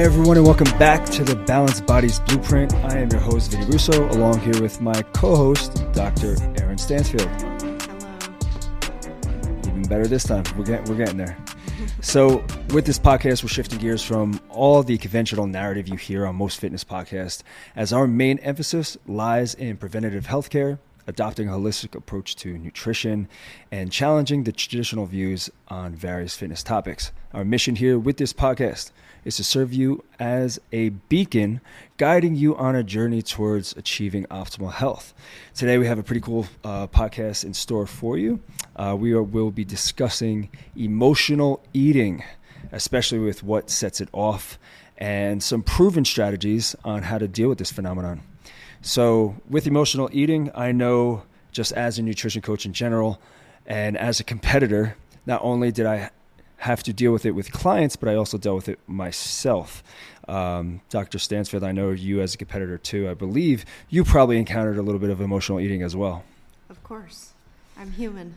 Hey everyone, and welcome back to the Balanced Bodies Blueprint. I am your host, Vinny Russo, along here with my co-host, Dr. Aaron Stansfield. Even better this time. We're getting we're getting there. So, with this podcast, we're shifting gears from all the conventional narrative you hear on most fitness podcasts, as our main emphasis lies in preventative healthcare, adopting a holistic approach to nutrition, and challenging the traditional views on various fitness topics. Our mission here with this podcast is to serve you as a beacon, guiding you on a journey towards achieving optimal health. Today, we have a pretty cool uh, podcast in store for you. Uh, we are, will be discussing emotional eating, especially with what sets it off, and some proven strategies on how to deal with this phenomenon. So, with emotional eating, I know just as a nutrition coach in general and as a competitor, not only did I have to deal with it with clients, but I also dealt with it myself. Um, Dr. Stansfield, I know you as a competitor too. I believe you probably encountered a little bit of emotional eating as well. Of course, I'm human.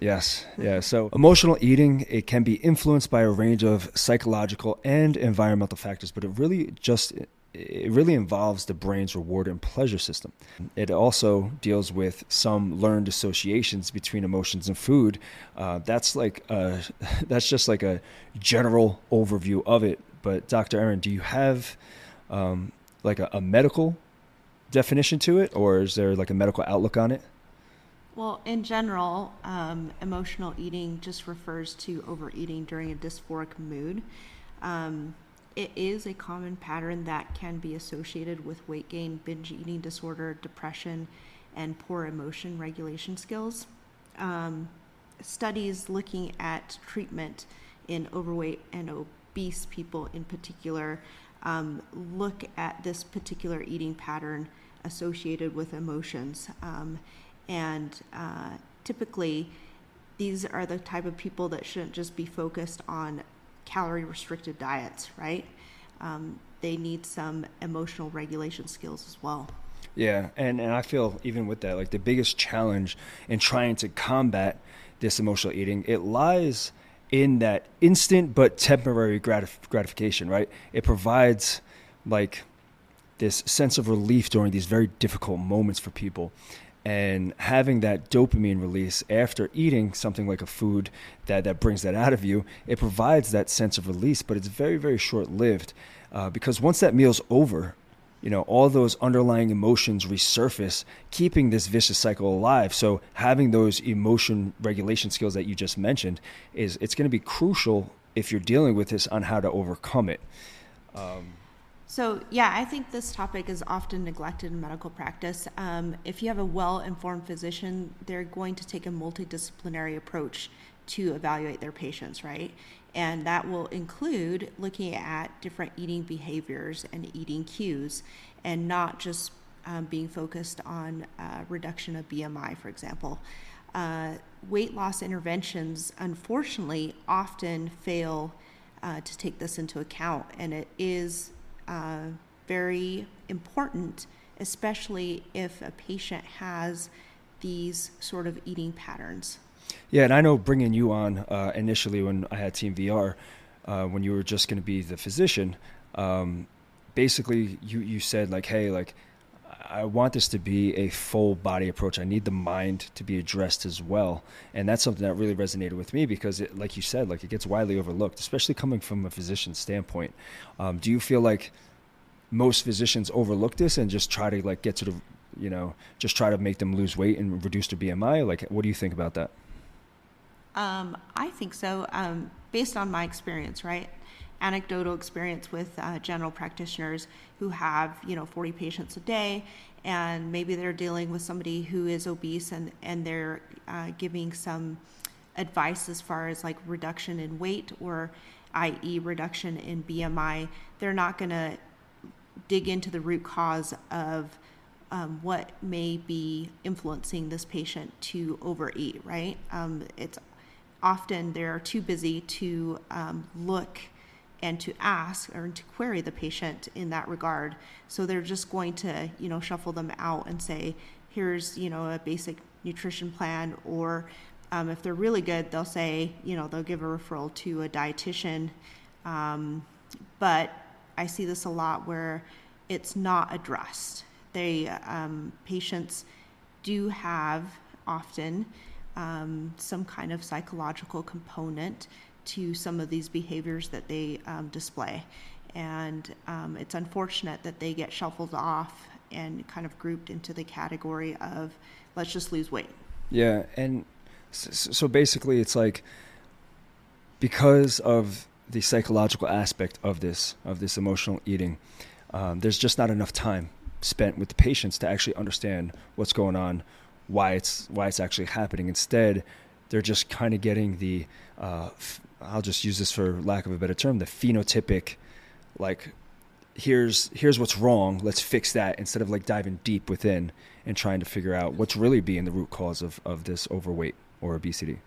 Yes, yeah. So emotional eating it can be influenced by a range of psychological and environmental factors, but it really just it really involves the brain's reward and pleasure system. It also deals with some learned associations between emotions and food. Uh, that's like a, that's just like a general overview of it. But Dr. Aaron, do you have um, like a, a medical definition to it, or is there like a medical outlook on it? Well, in general, um, emotional eating just refers to overeating during a dysphoric mood. Um, it is a common pattern that can be associated with weight gain, binge eating disorder, depression, and poor emotion regulation skills. Um, studies looking at treatment in overweight and obese people in particular um, look at this particular eating pattern associated with emotions. Um, and uh, typically, these are the type of people that shouldn't just be focused on calorie restricted diets, right? Um, they need some emotional regulation skills as well. Yeah, and, and I feel even with that, like the biggest challenge in trying to combat this emotional eating, it lies in that instant but temporary gratif- gratification, right? It provides like this sense of relief during these very difficult moments for people and having that dopamine release after eating something like a food that, that brings that out of you, it provides that sense of release, but it's very, very short lived uh, because once that meal's over, you know, all those underlying emotions resurface, keeping this vicious cycle alive. So having those emotion regulation skills that you just mentioned is it's going to be crucial if you're dealing with this on how to overcome it. Um, so, yeah, I think this topic is often neglected in medical practice. Um, if you have a well informed physician, they're going to take a multidisciplinary approach to evaluate their patients, right? And that will include looking at different eating behaviors and eating cues and not just um, being focused on uh, reduction of BMI, for example. Uh, weight loss interventions, unfortunately, often fail uh, to take this into account, and it is uh, very important, especially if a patient has these sort of eating patterns. Yeah, and I know bringing you on uh, initially when I had Team VR, uh, when you were just going to be the physician, um, basically you you said like, hey, like I want this to be a full body approach. I need the mind to be addressed as well, and that's something that really resonated with me because, it, like you said, like it gets widely overlooked, especially coming from a physician's standpoint. Um, do you feel like most physicians overlook this and just try to like get to the, you know, just try to make them lose weight and reduce their BMI? Like, what do you think about that? Um, I think so, um, based on my experience, right? Anecdotal experience with uh, general practitioners who have you know 40 patients a day and maybe they're dealing with somebody who is obese and and they're uh, giving some advice as far as like reduction in weight or i.e reduction in bmi they're not going to dig into the root cause of um, what may be influencing this patient to overeat right? Um, it's often they're too busy to um, look and to ask or to query the patient in that regard. So they're just going to, you know, shuffle them out and say, here's, you know, a basic nutrition plan. Or um, if they're really good, they'll say, you know, they'll give a referral to a dietitian. Um, but I see this a lot where it's not addressed. They um, patients do have often um, some kind of psychological component to some of these behaviors that they um, display, and um, it's unfortunate that they get shuffled off and kind of grouped into the category of let's just lose weight. Yeah, and so basically, it's like because of the psychological aspect of this of this emotional eating, um, there's just not enough time spent with the patients to actually understand what's going on, why it's why it's actually happening. Instead, they're just kind of getting the uh, f- I'll just use this for lack of a better term, the phenotypic like here's here's what's wrong let's fix that instead of like diving deep within and trying to figure out what's really being the root cause of, of this overweight or obesity.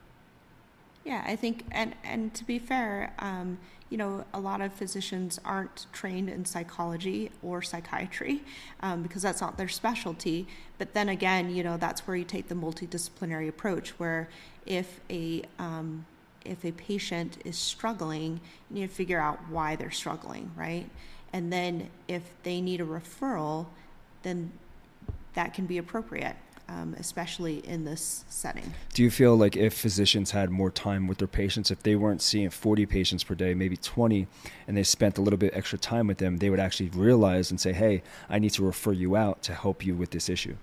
Yeah i think and and to be fair um, you know a lot of physicians aren't trained in psychology or psychiatry um, because that's not their specialty. But then again you know that's where you take the multidisciplinary approach where if a um, if a patient is struggling you need to figure out why they're struggling right and then if they need a referral, then that can be appropriate, um, especially in this setting. Do you feel like if physicians had more time with their patients, if they weren't seeing 40 patients per day, maybe 20, and they spent a little bit extra time with them, they would actually realize and say, hey, I need to refer you out to help you with this issue?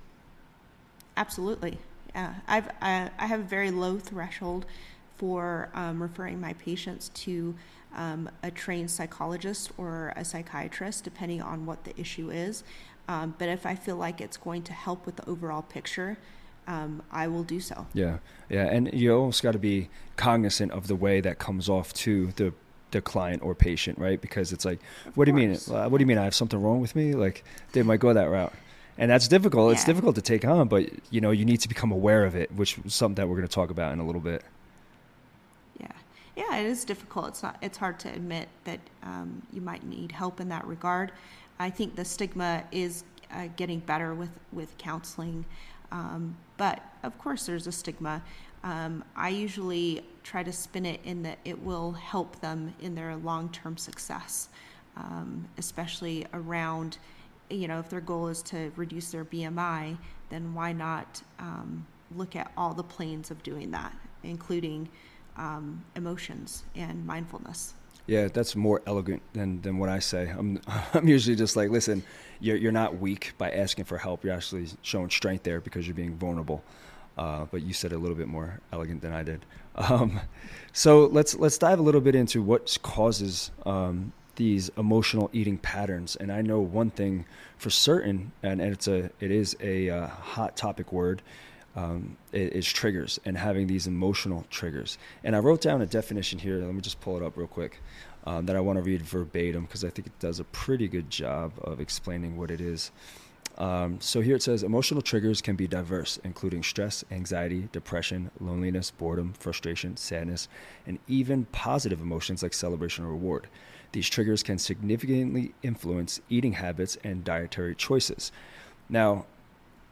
Absolutely. Yeah. I've, I, I have a very low threshold for um, referring my patients to um, a trained psychologist or a psychiatrist, depending on what the issue is. Um, but if I feel like it's going to help with the overall picture, um, I will do so. Yeah, yeah, and you almost got to be cognizant of the way that comes off to the the client or patient, right? Because it's like, of what course. do you mean? What do you mean? I have something wrong with me? Like they might go that route, and that's difficult. Yeah. It's difficult to take on, but you know, you need to become aware of it, which is something that we're going to talk about in a little bit yeah, it is difficult. It's not. It's hard to admit that um, you might need help in that regard. I think the stigma is uh, getting better with with counseling, um, but of course there's a stigma. Um, I usually try to spin it in that it will help them in their long term success, um, especially around, you know, if their goal is to reduce their BMI, then why not um, look at all the planes of doing that, including um, emotions and mindfulness. Yeah, that's more elegant than, than what I say. I'm I'm usually just like, listen, you're you're not weak by asking for help. You're actually showing strength there because you're being vulnerable. Uh, but you said a little bit more elegant than I did. Um, so let's let's dive a little bit into what causes um, these emotional eating patterns. And I know one thing for certain, and, and it's a it is a uh, hot topic word um, is triggers and having these emotional triggers. And I wrote down a definition here. Let me just pull it up real quick um, that I want to read verbatim because I think it does a pretty good job of explaining what it is. Um, so here it says emotional triggers can be diverse, including stress, anxiety, depression, loneliness, boredom, frustration, sadness, and even positive emotions like celebration or reward. These triggers can significantly influence eating habits and dietary choices. Now,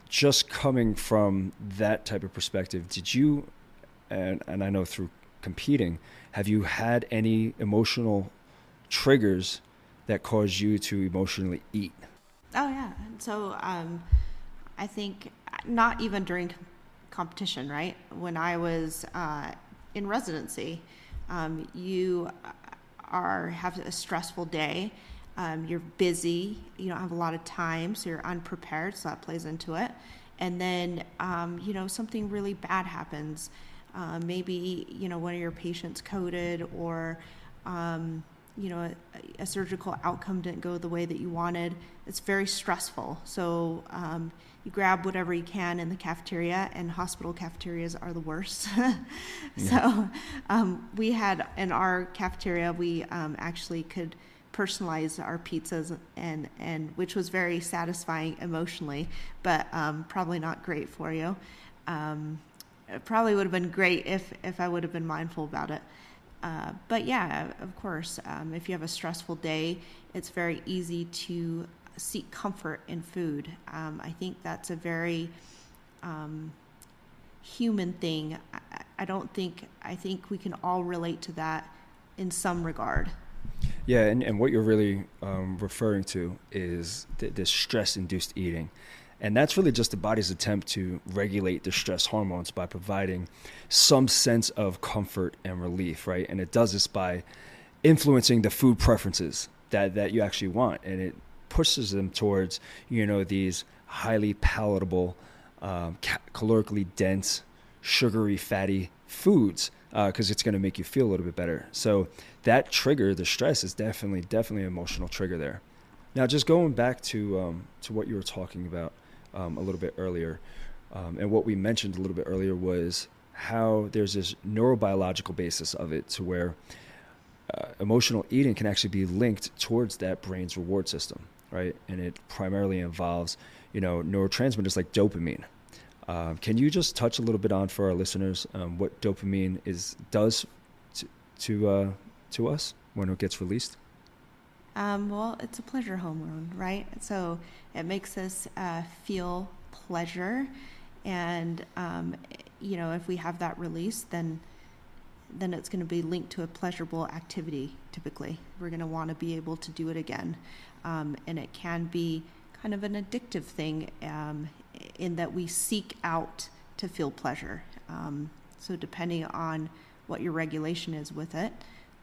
just coming from that type of perspective, did you, and, and I know through competing, have you had any emotional triggers that caused you to emotionally eat? Oh, yeah. So um, I think not even during competition, right? When I was uh, in residency, um, you are have a stressful day um, you're busy, you don't have a lot of time, so you're unprepared, so that plays into it. And then, um, you know, something really bad happens. Uh, maybe, you know, one of your patients coded or, um, you know, a, a, surgical outcome didn't go the way that you wanted. It's very stressful. So um, you grab whatever you can in the cafeteria, and hospital cafeterias are the worst. So um, we had in our cafeteria, we um, actually could personalize our pizzas and and which was very satisfying emotionally, but um, probably not great for you. Um, it probably would have been great if if I would have been mindful about it. Uh, but yeah, of course, um, if you have a stressful day, it's very easy to seek comfort in food. Um, I think that's a very um, human thing. I, I don't think I think we can all relate to that in some regard. Yeah, and, and what you're really um, referring to is th- this stress induced eating. And that's really just the body's attempt to regulate the stress hormones by providing some sense of comfort and relief, right? And it does this by influencing the food preferences that, that you actually want. And it pushes them towards, you know, these highly palatable, um, calorically dense, sugary, fatty foods because uh, it's going to make you feel a little bit better. So that trigger, the stress, is definitely, definitely an emotional trigger there. Now, just going back to um, to what you were talking about um, a little bit earlier, um, and what we mentioned a little bit earlier was how there's this neurobiological basis of it to where uh, emotional eating can actually be linked towards that brain's reward system, right? And it primarily involves, you know, neurotransmitters like dopamine. Um, can you just touch a little bit on for our listeners um, what dopamine is does to to, uh, to us when it gets released? Um, well, it's a pleasure hormone, right? So it makes us uh, feel pleasure, and um, you know, if we have that release, then then it's going to be linked to a pleasurable activity. Typically, we're going to want to be able to do it again, um, and it can be kind of an addictive thing um, in that we seek out to feel pleasure. Um, so depending on what your regulation is with it,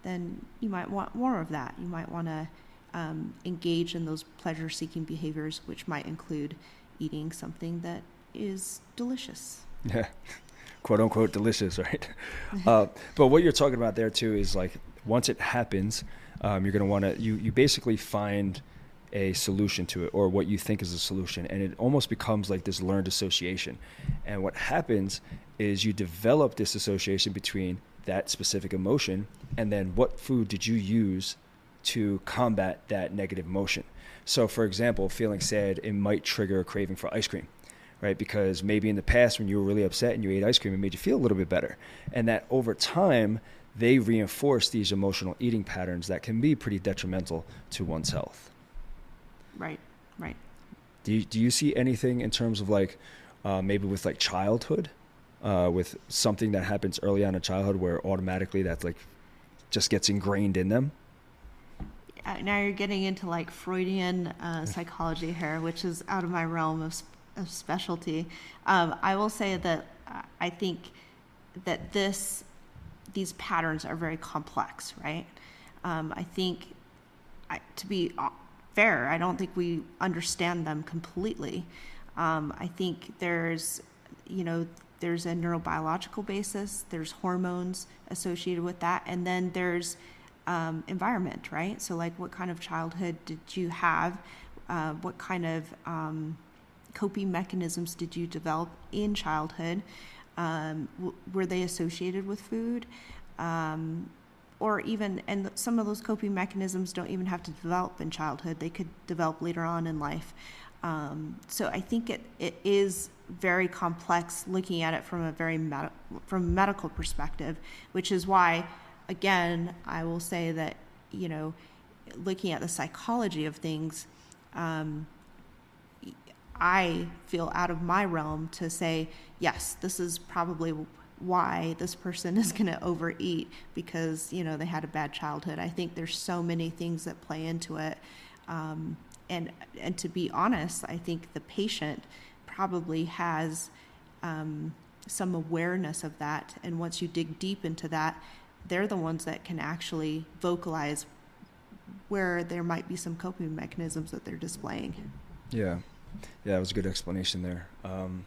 then you might want more of that. You might want to um, engage in those pleasure seeking behaviors, which might include eating something that is delicious. Yeah, quote unquote delicious, right? uh, but what you're talking about there too is like once it happens, um, you're going to want to, you, you basically find a solution to it or what you think is a solution and it almost becomes like this learned association. And what happens is you develop this association between that specific emotion and then what food did you use to combat that negative emotion. So for example feeling sad it might trigger a craving for ice cream right? Because maybe in the past when you were really upset and you ate ice cream it made you feel a little bit better. And that over time they reinforce these emotional eating patterns that can be pretty detrimental to one's health Right, right. Do you, do you see anything in terms of like uh, maybe with like childhood, uh, with something that happens early on in childhood where automatically that's like just gets ingrained in them? Uh, now you're getting into like Freudian uh, psychology here, which is out of my realm of, of specialty. Um, I will say that uh, I think that this these patterns are very complex, right? Um, I think I, to be fair. I don't think we understand them completely. Um, I think there's, you know, there's a neurobiological basis, there's hormones associated with that, and then there's um, environment, right? So, like, what kind of childhood did you have? Uh, what kind of um, coping mechanisms did you develop in childhood? Um, w- were they associated with food? Or even and some of those coping mechanisms don't even have to develop in childhood. They could develop later on in life. Um, so i think it, it is very complex looking at it from a very med- from a medical perspective which is why again i will say that you know looking at the psychology of things um, i feel out of my realm to say yes this is probably why this person is going to overeat because you know they had a bad childhood. I think there's so many things that play into it, um, and and to be honest, I think the patient probably has um, some awareness of that. And once you dig deep into that, they're the ones that can actually vocalize where there might be some coping mechanisms that they're displaying. Yeah, yeah, that was a good explanation there. Um,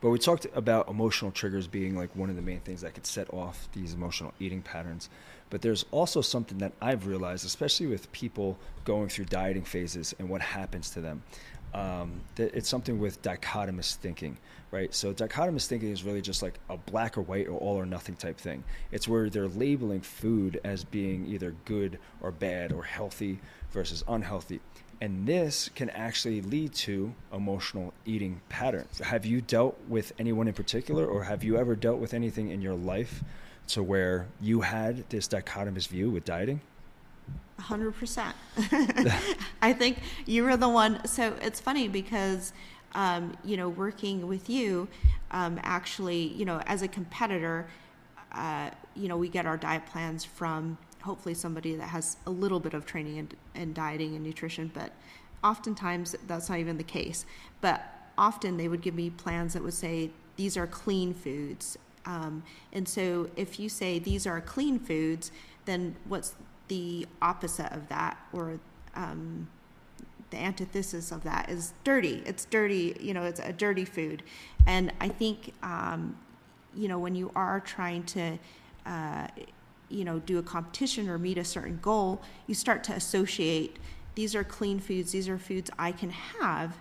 but we talked about emotional triggers being like one of the main things that could set off these emotional eating patterns. But there's also something that I've realized, especially with people going through dieting phases and what happens to them. Um, that it's something with dichotomous thinking, right? So dichotomous thinking is really just like a black or white or all or nothing type thing. It's where they're labeling food as being either good or bad or healthy versus unhealthy. And this can actually lead to emotional eating patterns. Have you dealt with anyone in particular, or have you ever dealt with anything in your life to where you had this dichotomous view with dieting? 100%. I think you were the one. So it's funny because, um, you know, working with you, um, actually, you know, as a competitor, uh, you know, we get our diet plans from hopefully somebody that has a little bit of training in, in dieting and nutrition, but oftentimes that's not even the case. But often they would give me plans that would say these are clean foods. Um, and so if you say these are clean foods, then what's the opposite of that or um, the antithesis of that is dirty. It's dirty, you know, it's a dirty food. And I think, um, you know, when you are trying to, uh, you know, do a competition or meet a certain goal, you start to associate these are clean foods, these are foods I can have.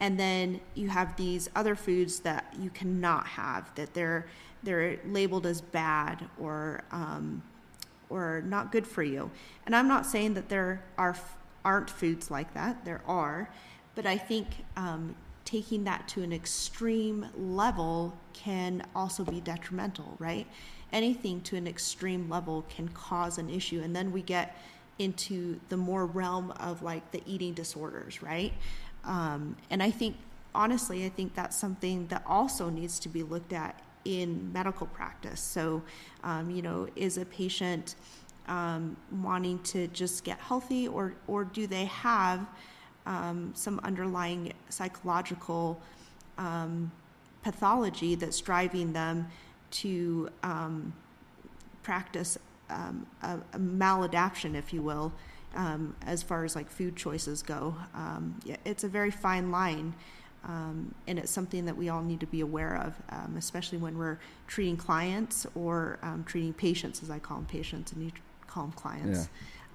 And then you have these other foods that you cannot have, that they're they're labeled as bad or um, or not good for you. And I'm not saying that there are aren't foods like that. There are, but I think um, taking that to an extreme level can also be detrimental, right? Anything to an extreme level can cause an issue, and then we get into the more realm of like the eating disorders, right? Um, and I think, honestly, I think that's something that also needs to be looked at in medical practice. So, um, you know, is a patient um, wanting to just get healthy, or or do they have um, some underlying psychological um, pathology that's driving them to um, practice um, a, a, maladaptation, if you will, um, as far as like food choices go. it's a very fine line. Um, and it's something that we all need to be aware of, um, especially when we're treating clients or um, treating patients, as I call them, patients and calm clients.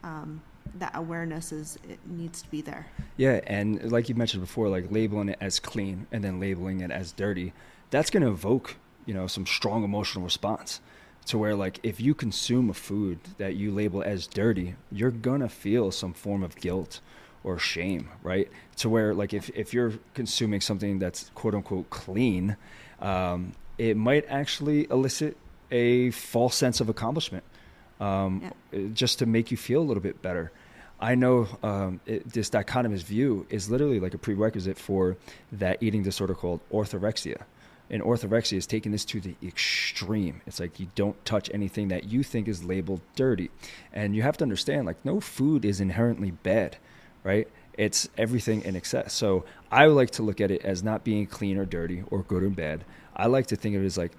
Yeah. Um, that awareness is it needs to be there. Yeah, and like you mentioned before, like labeling it as clean and then labeling it as dirty, that's going to evoke you know some strong emotional response to where like if you consume a food that you label as dirty, you're gonna feel some form of guilt or shame, right? To where like if if you're consuming something that's quote unquote clean, um, it might actually elicit a false sense of accomplishment um, yeah. just to make you feel a little bit better. I know um, it, this dichotomous view is literally like a prerequisite for that eating disorder called orthorexia. And orthorexia is taking this to the extreme. It's like you don't touch anything that you think is labeled dirty. And you have to understand like no food is inherently bad, right? It's everything in excess. So I like to look at it as not being clean or dirty or good or bad. I like to think of it as like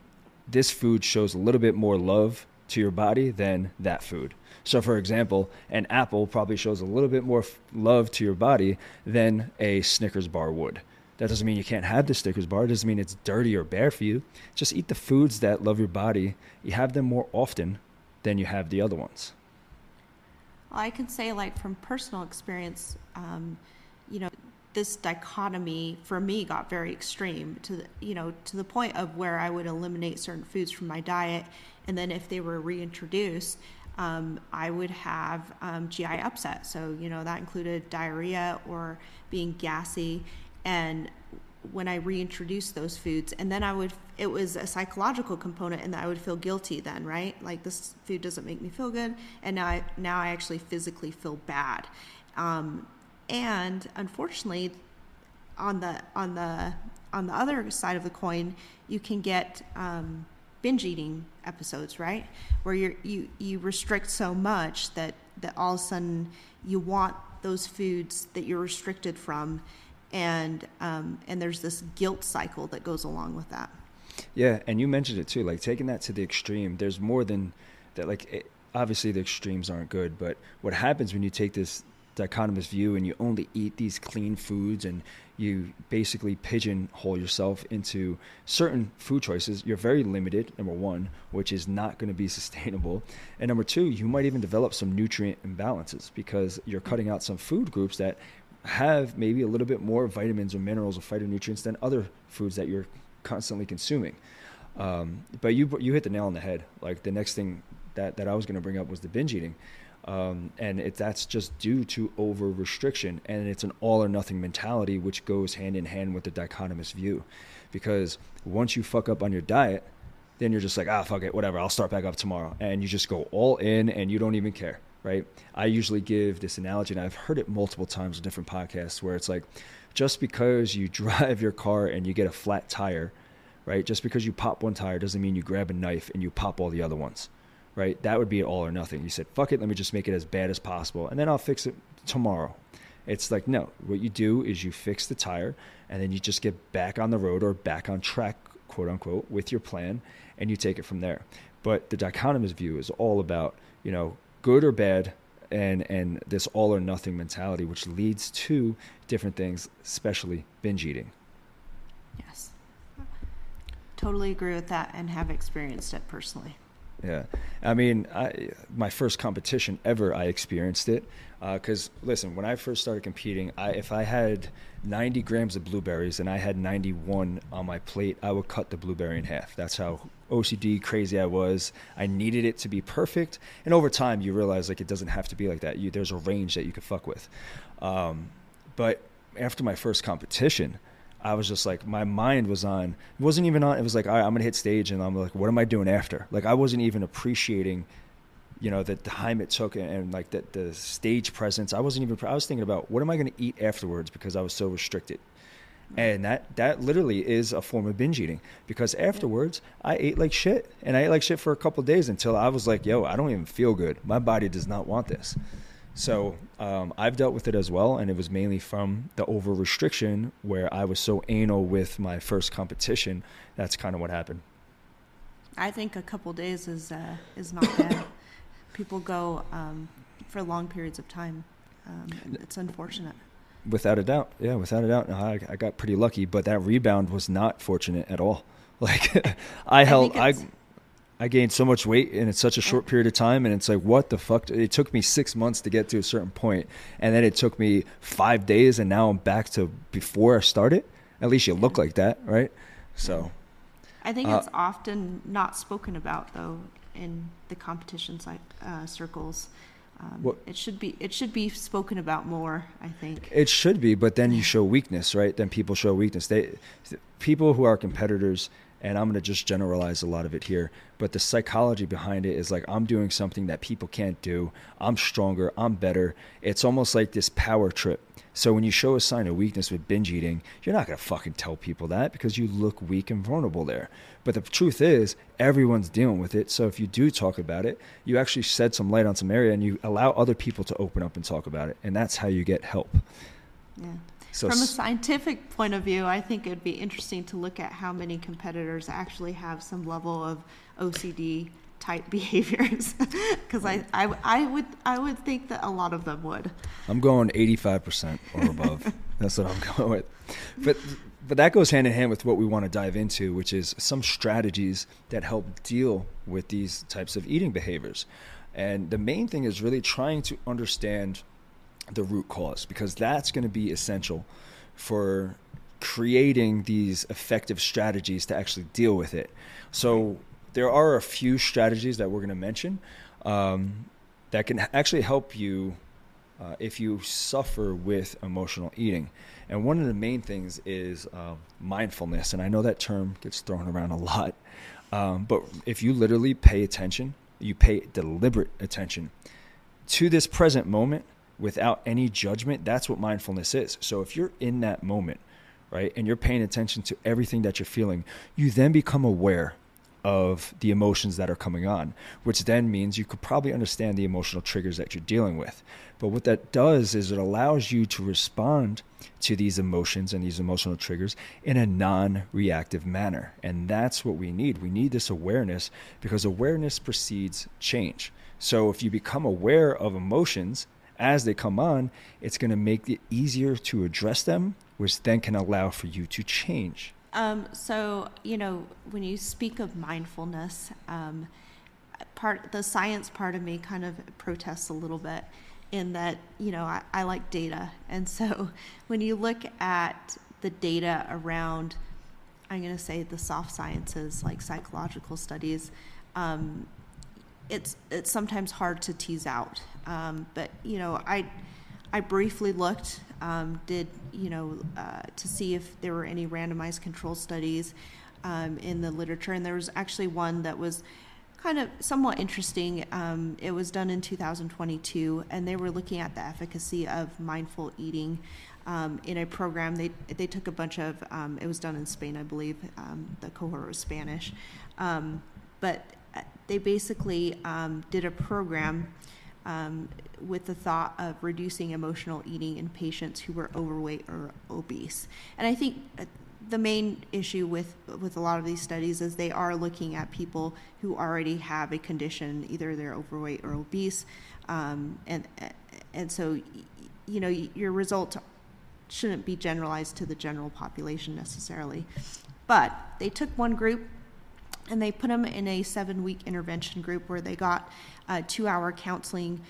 this food shows a little bit more love to your body than that food. So, for example, an apple probably shows a little bit more love to your body than a Snickers bar would. That doesn't mean you can't have the Snickers bar. It doesn't mean it's dirty or bad for you. Just eat the foods that love your body. You have them more often than you have the other ones. I can say, like from personal experience, um, you know, this dichotomy for me got very extreme to the, you know to the point of where I would eliminate certain foods from my diet and then if they were reintroduced, um, I would have um, GI upset. So, you know, that included diarrhea or being gassy. And when I reintroduced those foods, and then I would, it was a psychological component, and I would feel guilty then, right? Like this food doesn't make me feel good, and now I now I actually physically feel bad. Um, and unfortunately, on the on the on the other side of the coin, you can get um, binge eating episodes, right? Where you you you restrict so much that that all of a sudden you want those foods that you're restricted from, and um, and there's this guilt cycle that goes along with that. Yeah, and you mentioned it too, like taking that to the extreme. There's more than that. Like it, obviously the extremes aren't good, but what happens when you take this dichotomous view and you only eat these clean foods and you basically pigeonhole yourself into certain food choices, you're very limited, number one, which is not going to be sustainable. And number two, you might even develop some nutrient imbalances because you're cutting out some food groups that have maybe a little bit more vitamins or minerals or phytonutrients than other foods that you're constantly consuming. Um, but you you hit the nail on the head. Like the next thing that, that I was going to bring up was the binge eating. Um, and it, that's just due to over restriction. And it's an all or nothing mentality, which goes hand in hand with the dichotomous view. Because once you fuck up on your diet, then you're just like, ah, fuck it, whatever, I'll start back up tomorrow. And you just go all in and you don't even care, right? I usually give this analogy, and I've heard it multiple times in different podcasts, where it's like, just because you drive your car and you get a flat tire, right? Just because you pop one tire doesn't mean you grab a knife and you pop all the other ones right? That would be all or nothing. You said, fuck it, let me just make it as bad as possible, and then I'll fix it tomorrow. It's like, no, what you do is you fix the tire, and then you just get back on the road or back on track, quote unquote, with your plan, and you take it from there. But the dichotomous view is all about, you know, good or bad, and and this all or nothing mentality, which leads to different things, especially binge eating. Yes. Totally agree with that and have experienced it personally. Yeah, I mean, I, my first competition ever, I experienced it. Because uh, listen, when I first started competing, I, if I had 90 grams of blueberries and I had 91 on my plate, I would cut the blueberry in half. That's how OCD crazy I was. I needed it to be perfect, and over time, you realize like it doesn't have to be like that. You, there's a range that you can fuck with. Um, but after my first competition, I was just like, my mind was on, it wasn't even on, it was like, all right, I'm going to hit stage and I'm like, what am I doing after? Like, I wasn't even appreciating, you know, the time it took and, and like the, the stage presence. I wasn't even, I was thinking about what am I going to eat afterwards because I was so restricted. And that, that literally is a form of binge eating because afterwards I ate like shit and I ate like shit for a couple days until I was like, yo, I don't even feel good. My body does not want this. So um, I've dealt with it as well, and it was mainly from the over restriction where I was so anal with my first competition. That's kind of what happened. I think a couple days is uh, is not bad. People go um, for long periods of time. Um, it's unfortunate. Without a doubt, yeah, without a doubt. I, I got pretty lucky, but that rebound was not fortunate at all. Like I held, I I gained so much weight in such a short period of time, and it's like, what the fuck? It took me six months to get to a certain point, and then it took me five days, and now I'm back to before I started. At least you look like that, right? So, I think uh, it's often not spoken about though in the competition uh, circles. Um, it should be it should be spoken about more. I think it should be, but then you show weakness, right? Then people show weakness. They people who are competitors and I'm going to just generalize a lot of it here, but the psychology behind it is like I'm doing something that people can't do. I'm stronger, I'm better. It's almost like this power trip. So when you show a sign of weakness with binge eating, you're not going to fucking tell people that because you look weak and vulnerable there. But the truth is, everyone's dealing with it. So if you do talk about it, you actually shed some light on some area and you allow other people to open up and talk about it. And that's how you get help. Yeah. So From a scientific point of view, I think it'd be interesting to look at how many competitors actually have some level of OCD type behaviors because I, I, I would I would think that a lot of them would. I'm going 85% or above. That's what I'm going with. But but that goes hand in hand with what we want to dive into, which is some strategies that help deal with these types of eating behaviors. And the main thing is really trying to understand the root cause because that's going to be essential for creating these effective strategies to actually deal with it. So there are a few strategies that we're going to mention um, that can actually help you uh, if you suffer with emotional eating. And one of the main things is uh, mindfulness. And I know that term gets thrown around a lot. Um, but if you literally pay attention, you pay deliberate attention to this present moment, without any judgment, that's what mindfulness is. So if you're in that moment, right, and you're paying attention to everything that you're feeling, you then become aware of the emotions that are coming on, which then means you could probably understand the emotional triggers that you're dealing with. But what that does is it allows you to respond to these emotions and these emotional triggers in a non reactive manner. And that's what we need. We need this awareness because awareness precedes change. So if you become aware of emotions as they come on, it's going to make it easier to address them, which then can allow for you to change. Um, so, you know, when you speak of mindfulness, um, part the science part of me kind of protests a little bit in that, you know, I, I like data. And so when you look at the data around, I'm going to say the soft sciences, like psychological studies, um, it's it's sometimes hard to tease out. Um, but you know, I I briefly looked, um, did you know, uh, to see if there were any randomized control studies um, in the literature, and there was actually one that was kind of somewhat interesting. Um, it was done in 2022, and they were looking at the efficacy of mindful eating. Um, in a program, they they took a bunch of. Um, it was done in Spain, I believe. the cohort was Spanish, but they basically um, did a program um, with the thought of reducing emotional eating in patients who were overweight or obese. And I think uh, the main issue with with a lot of these studies is they are looking at people who already have a condition, either they're overweight or obese, um, and and so you know your results shouldn't be generalized to the general population necessarily. But they took one group and they put them in a seven week intervention group where they got a two hour counseling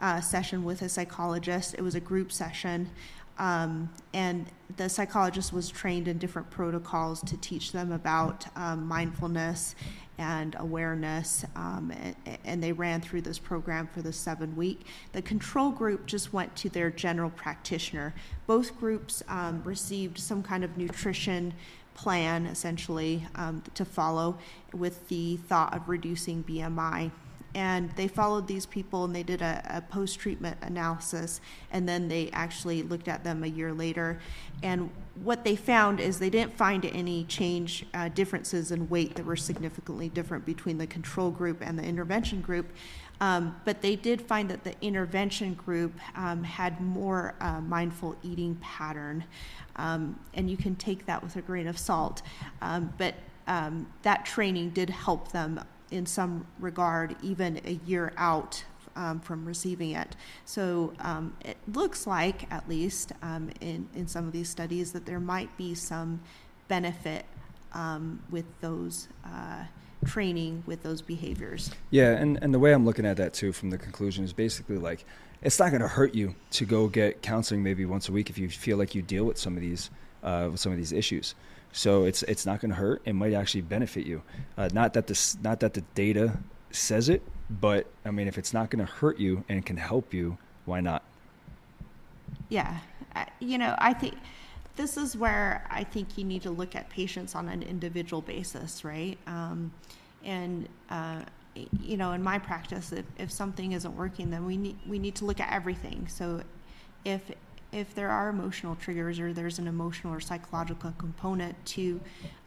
uh, session with a psychologist. It was a group session. Um, and the psychologist was trained in different protocols to teach them about um, mindfulness and awareness, um, and, and, they ran through this program for the seven week. The control group just went to their general practitioner. Both groups um, received some kind of nutrition plan, essentially, um, to follow with the thought of reducing BMI and they followed these people and they did a, a post treatment analysis and then they actually looked at them a year later. And what they found is they didn't find any change uh, differences in weight that were significantly different between the control group and the intervention group um, but they did find that the intervention group um, had more uh, mindful eating pattern um, and you can take that with a grain of salt um, but um, that training did help them in some regard, even a year out um, from receiving it. So um, it looks like, at least um, in, in some of these studies, that there might be some benefit with those. Uh, training with those behaviors. Yeah, and, and the way I'm looking at that too from the conclusion is basically like it's not going to hurt you to go get counseling maybe once a week if you feel like you deal with some of these uh, with some of these issues. So it's it's not going to hurt. It might actually benefit you. Uh, not that this not that the data says it, but I mean, if it's not going to hurt you and can help you, why not? Yeah, you know, I think this is where I think you need to look at patients on an individual basis, right? Um, and uh, you know, in my practice, if, if something isn't working, then we need we need to look at everything. So if if there are emotional triggers or there's an emotional or psychological component to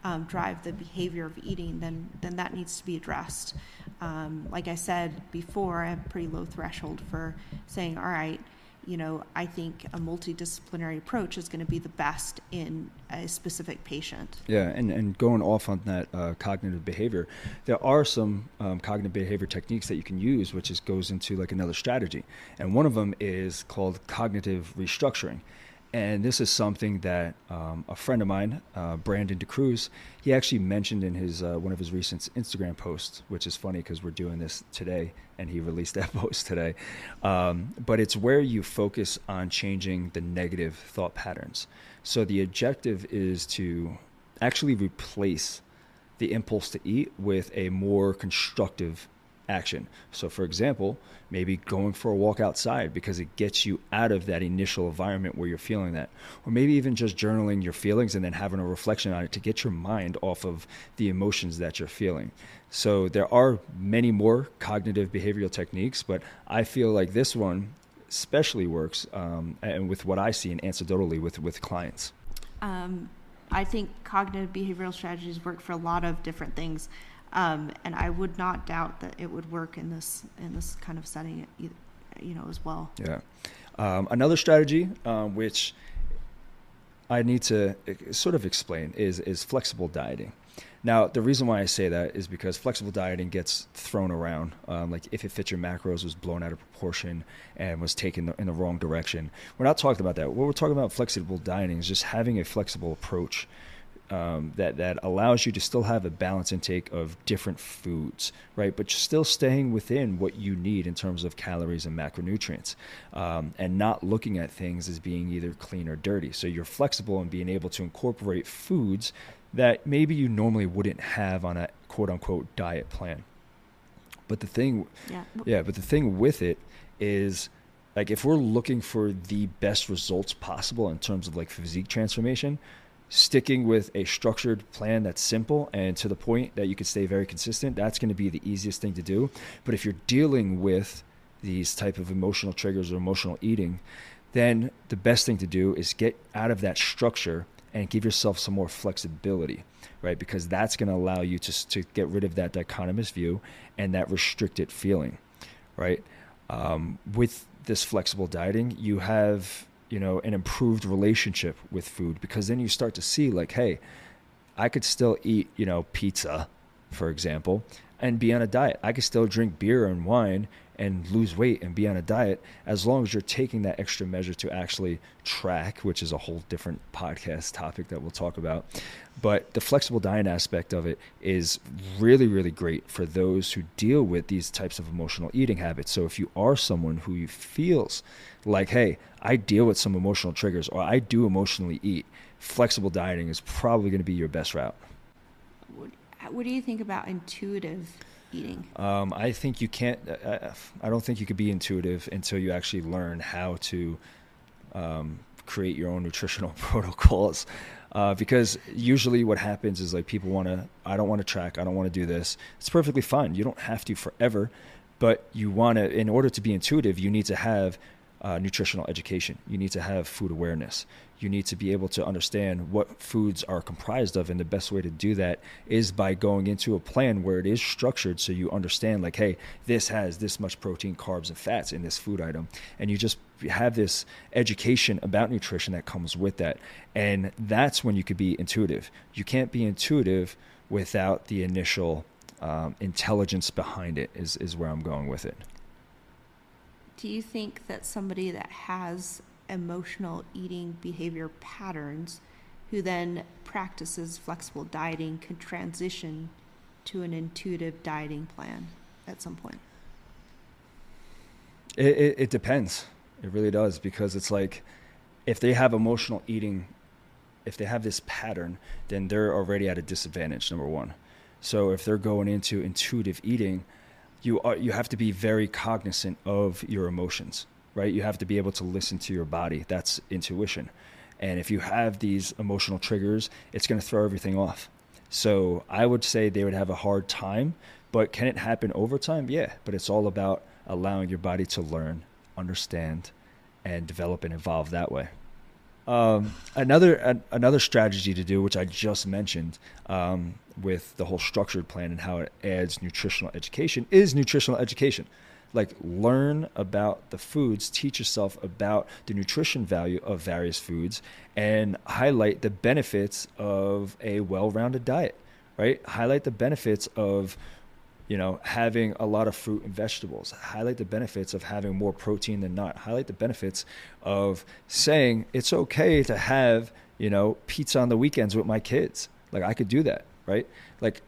um, drive the behavior of eating, then then that needs to be addressed. Um, like I said before, I have a pretty low threshold for saying, all right, you know, I think a multidisciplinary approach is going to be the best in a specific patient. Yeah, and, and going off on that uh, cognitive behavior, there are some um, cognitive behavior techniques that you can use, which is goes into like another strategy, and one of them is called cognitive restructuring. And this is something that um, a friend of mine, uh, Brandon DeCruz, he actually mentioned in his uh, one of his recent Instagram posts, which is funny because we're doing this today, and he released that post today. Um, but it's where you focus on changing the negative thought patterns. So the objective is to actually replace the impulse to eat with a more constructive action. So, for example, maybe going for a walk outside because it gets you out of that initial environment where you're feeling that. Or maybe even just journaling your feelings and then having a reflection on it to get your mind off of the emotions that you're feeling. So, there are many more cognitive behavioral techniques, but I feel like this one especially works um, and with what I see and anecdotally with, with clients. Um, I think cognitive behavioral strategies work for a lot of different things. Um, and I would not doubt that it would work in this in this kind of setting, you know, as well. Yeah. Um, another strategy, um, which I need to uh, sort of explain, is is flexible dieting. Now, the reason why I say that is because flexible dieting gets thrown around. Um, like if it fits your macros was blown out of proportion and was taken in the wrong direction. We're not talking about that. What we're talking about flexible dieting is just having a flexible approach um, that that allows you to still have a balanced intake of different foods, right? But still staying within what you need in terms of calories and macronutrients, um, and not looking at things as being either clean or dirty. So you're flexible in being able to incorporate foods that maybe you normally wouldn't have on a quote unquote diet plan. But the thing, yeah, yeah but the thing with it is like if we're looking for the best results possible in terms of like physique transformation sticking with a structured plan that's simple and to the point that you can stay very consistent that's going to be the easiest thing to do but if you're dealing with these type of emotional triggers or emotional eating then the best thing to do is get out of that structure and give yourself some more flexibility, right? Because that's going to allow you to, to get rid of that dichotomous view and that restricted feeling, right? Um, with this flexible dieting, you have you know an improved relationship with food because then you start to see like, hey, I could still eat you know pizza, for example, and be on a diet. I could still drink beer and wine and lose weight and be on a diet as long as you're taking that extra measure to actually track, which is a whole different podcast topic that we'll talk about. But the flexible diet aspect of it is really, really great for those who deal with these types of emotional eating habits. So if you are someone who feels like, hey, I deal with some emotional triggers or I do emotionally eat, flexible dieting is probably going to be your best route. What do you think about intuitive eating? Um, I think you can't. Uh, uh, I don't think you could be intuitive until you actually learn how to um, create your own nutritional protocols. Uh, because usually what happens is like people want to. I don't want to track. I don't want to do this. It's perfectly fine. You don't have to forever, but you want to. In order to be intuitive, you need to have uh, nutritional education. You need to have food awareness. You need to be able to understand what foods are comprised of. And the best way to do that is by going into a plan where it is structured so you understand, like, hey, this has this much protein, carbs, and fats in this food item. And you just have this education about nutrition that comes with that. And that's when you could be intuitive. You can't be intuitive without the initial um, intelligence behind it, is, is where I'm going with it. Do you think that somebody that has emotional eating behavior patterns who then practices flexible dieting could transition to an intuitive dieting plan at some point? It, it, it, depends. It really does because it's like if they have emotional eating, if they have this pattern, then they're already at a disadvantage. Number one. So if they're going into intuitive eating, you are you have to be very cognizant of your emotions, right? You have to be able to listen to your body. That's intuition. And if you have these emotional triggers, it's going to throw everything off. So I would say they would have a hard time, but can it happen over time? Yeah, but it's all about allowing your body to learn, understand, and develop and evolve that way. Um, another another strategy to do, which I just mentioned, um, with the whole structured plan and how it adds nutritional education, is nutritional education. Like learn about the foods, teach yourself about the nutrition value of various foods, and highlight the benefits of a well-rounded diet. Right? Highlight the benefits of you know, having a lot of fruit and vegetables. Highlight the benefits of having more protein than not. Highlight the benefits of saying it's okay to have, you know, pizza on the weekends with my kids. Like I could do that, right? Like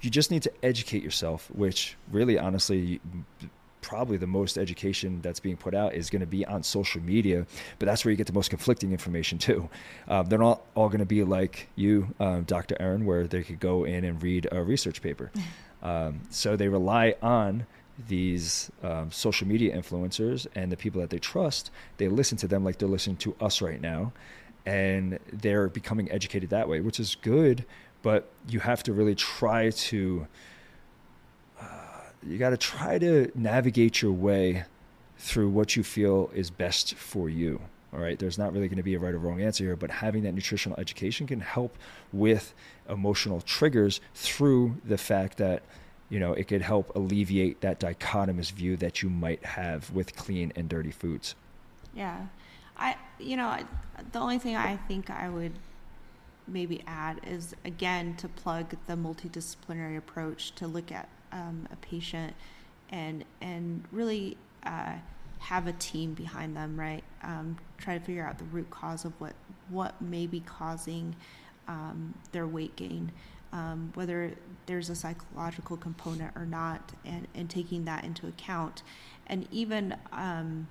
you just need to educate yourself, which really honestly probably the most education that's being put out is going to be on social media, but that's where you get the most conflicting information too. Um, they're not all going to be like you, um, Dr. Aaron, where they could go in and read a research paper. Um, so they rely on these um, social media influencers and the people that they trust. They listen to them like they're listening to us right now, and they're becoming educated that way, which is good. But you have to really try to. Uh, you got to try to navigate your way through what you feel is best for you. All right, there's not really going to be a right or wrong answer here, but having that nutritional education can help with emotional triggers through the fact that you know it could help alleviate that dichotomous view that you might have with clean and dirty foods. Yeah, I you know the only thing I think I would maybe add is again to plug the multidisciplinary approach to look at um, a patient and and really. Uh, have a team behind them, right? Um, try to figure out the root cause of what what may be causing um, their weight gain, um, whether there's a psychological component or not, and, and taking that into account, and even um,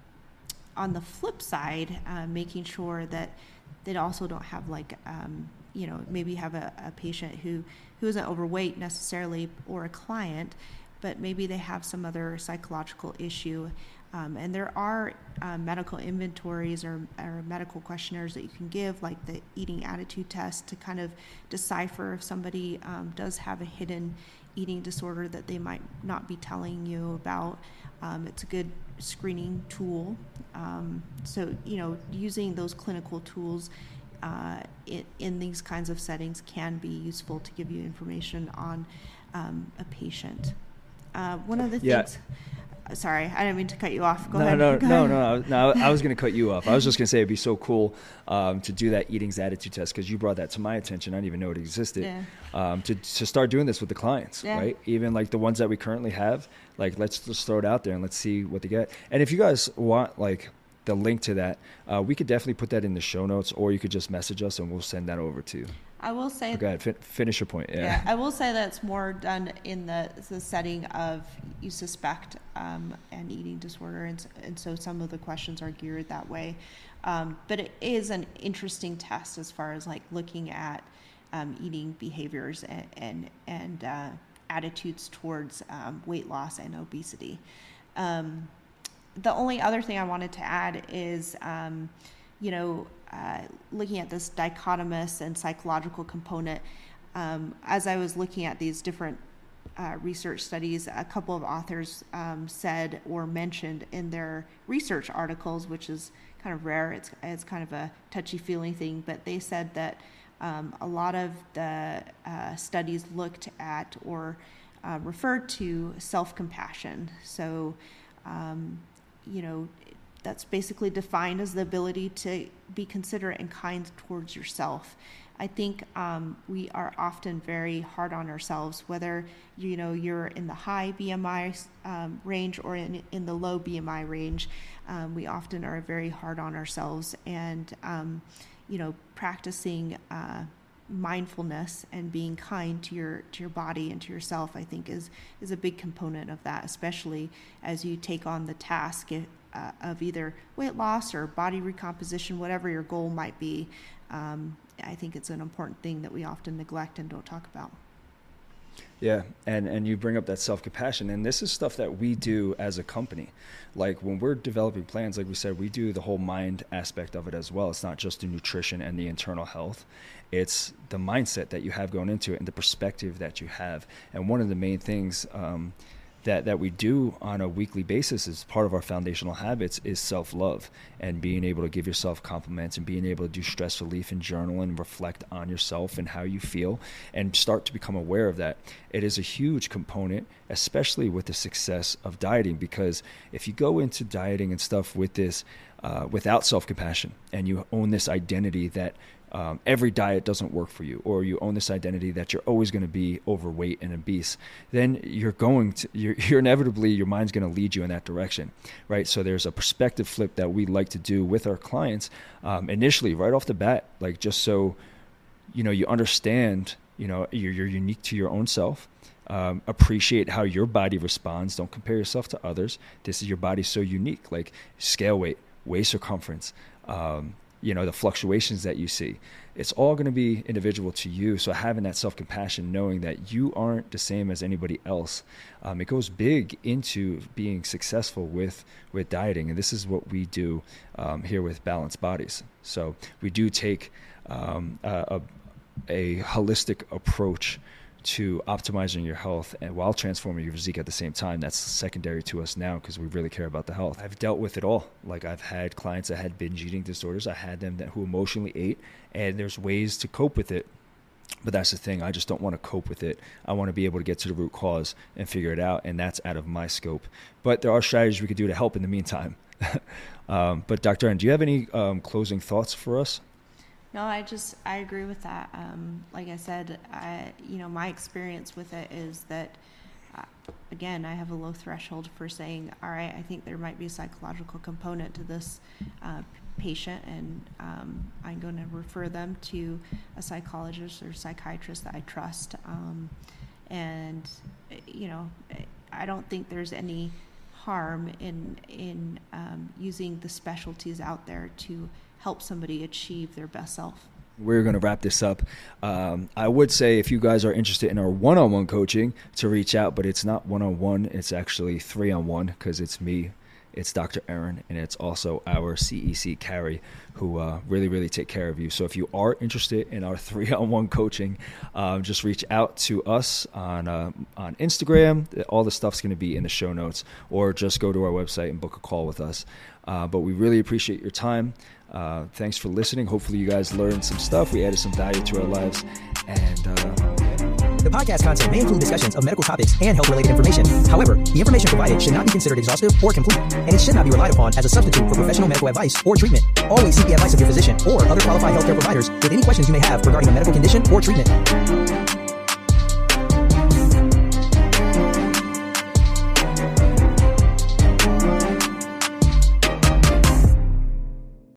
on the flip side, uh, making sure that they also don't have like um, you know maybe have a, a patient who who isn't overweight necessarily or a client but maybe they have some other psychological issue um, and there are uh, medical inventories or, or, medical questionnaires that you can give, like the eating attitude test, to kind of decipher if somebody um, does have a hidden eating disorder that they might not be telling you about. Um, it's a good screening tool. Um, so, you know, using those clinical tools uh, it, in these kinds of settings can be useful to give you information on um, a patient. Uh, one of the Yeah. things. Sorry, I didn't mean to cut you off. Go no, ahead. no, Go no, ahead. no, no. I was going to cut you off. I was just going to say it'd be so cool um, to do that eating's attitude test because you brought that to my attention. I didn't even know it existed. Yeah. Um, to to start doing this with the clients, Yeah. right? Even like the ones that we currently have. Like, let's just throw it out there and let's see what they get. And if you guys want like the link to that, uh, we could definitely put that in the show notes, or you could just message us and we'll send that over to you. I will say. Go ahead, fin- finish your point. Yeah. Yeah, I will say that it's more done in the, the setting of you suspect um, an eating disorder, and, and so some of the questions are geared that way. Um, but it is an interesting test as far as like looking at um, eating behaviors and and, and uh, attitudes towards um, weight loss and obesity. Um, the only other thing I wanted to add is, um, you know, uh, looking at this dichotomous and psychological component. Um, as I was looking at these different uh, research studies, a couple of authors um, said or mentioned in their research articles, which is kind of rare. It's it's kind of a touchy feely thing, but they said that um, a lot of the uh, studies looked at or uh, referred to self compassion. So, um, you know, that's basically defined as the ability to be considerate and kind towards yourself. I think um, we are often very hard on ourselves, whether you know you're in the high BMI um, range or in, in the low BMI range. Um, we often are very hard on ourselves, and um, you know, practicing uh, mindfulness and being kind to your to your body and to yourself, I think is is a big component of that, especially as you take on the task uh, of either weight loss or body recomposition, whatever your goal might be. Um, I think it's an important thing that we often neglect and don't talk about. Yeah, and and you bring up that self compassion, and this is stuff that we do as a company. Like when we're developing plans, like we said, we do the whole mind aspect of it as well. It's not just the nutrition and the internal health; it's the mindset that you have going into it and the perspective that you have. And one of the main things um, that that we do on a weekly basis as part of our foundational habits is self love and being able to give yourself compliments and being able to do stress relief and journal and reflect on yourself and how you feel and start to become aware of that. It is a huge component, especially with the success of dieting, because if you go into dieting and stuff with this uh, without self compassion and you own this identity that um, every diet doesn't work for you, or you own this identity that you're always going to be overweight and obese, then you're going to, you're, you're inevitably, your mind's going to lead you in that direction, right? So there's a perspective flip that we like to do with our clients um, initially, right off the bat, like just so, you know, you understand, you know, you're, you're unique to your own self. Um, appreciate how your body responds. Don't compare yourself to others. This is your body so unique, like scale weight, waist circumference, um, you know the fluctuations that you see it's all going to be individual to you. So having that self-compassion knowing that you aren't the same as anybody else um, it goes big into being successful with with dieting. And this is what we do um, here with balanced bodies. So we do take um, a, a holistic approach to optimizing your health and while transforming your physique at the same time that's secondary to us now because we really care about the health. I've dealt with it all. Like i've had clients that had binge eating disorders. I had them that who emotionally ate and there's ways to cope with it but that's the thing. I just don't want to cope with it. I want to be able to get to the root cause and figure it out and that's out of my scope. But there are strategies we could do to help in the meantime. Um, but dr N, do you have any um, closing thoughts for us No, I just I agree with that. Um, like I said, I you know my experience with it is that uh, again I have a low threshold for saying, all right, I think there might be a psychological component to this uh, patient, and um, I'm going to refer them to a psychologist or psychiatrist that I trust. Um, and you know, I don't think there's any harm in in um, using the specialties out there to help somebody achieve their best self. We're going to wrap this up. Um, I would say if you guys are interested in our one on one coaching, to reach out, but it's not one on one, it's actually three on one because it's me, it's Dr. Aaron, and it's also our CEC Carrie who uh, really, really take care of you. So if you are interested in our three on one coaching, um, just reach out to us on, uh, on Instagram. All the stuff's going to be in the show notes, or just go to our website and book a call with us. Uh, but we really appreciate your time. Uh, thanks for listening. Hopefully, you guys learned some stuff. We added some value to our lives. And uh, the podcast content may include discussions of medical topics and health related information. However, the information provided should not be considered exhaustive or complete, and it should not be relied upon as a substitute for professional medical advice or treatment. Always seek the advice of your physician or other qualified healthcare providers with any questions you may have regarding a medical condition or treatment.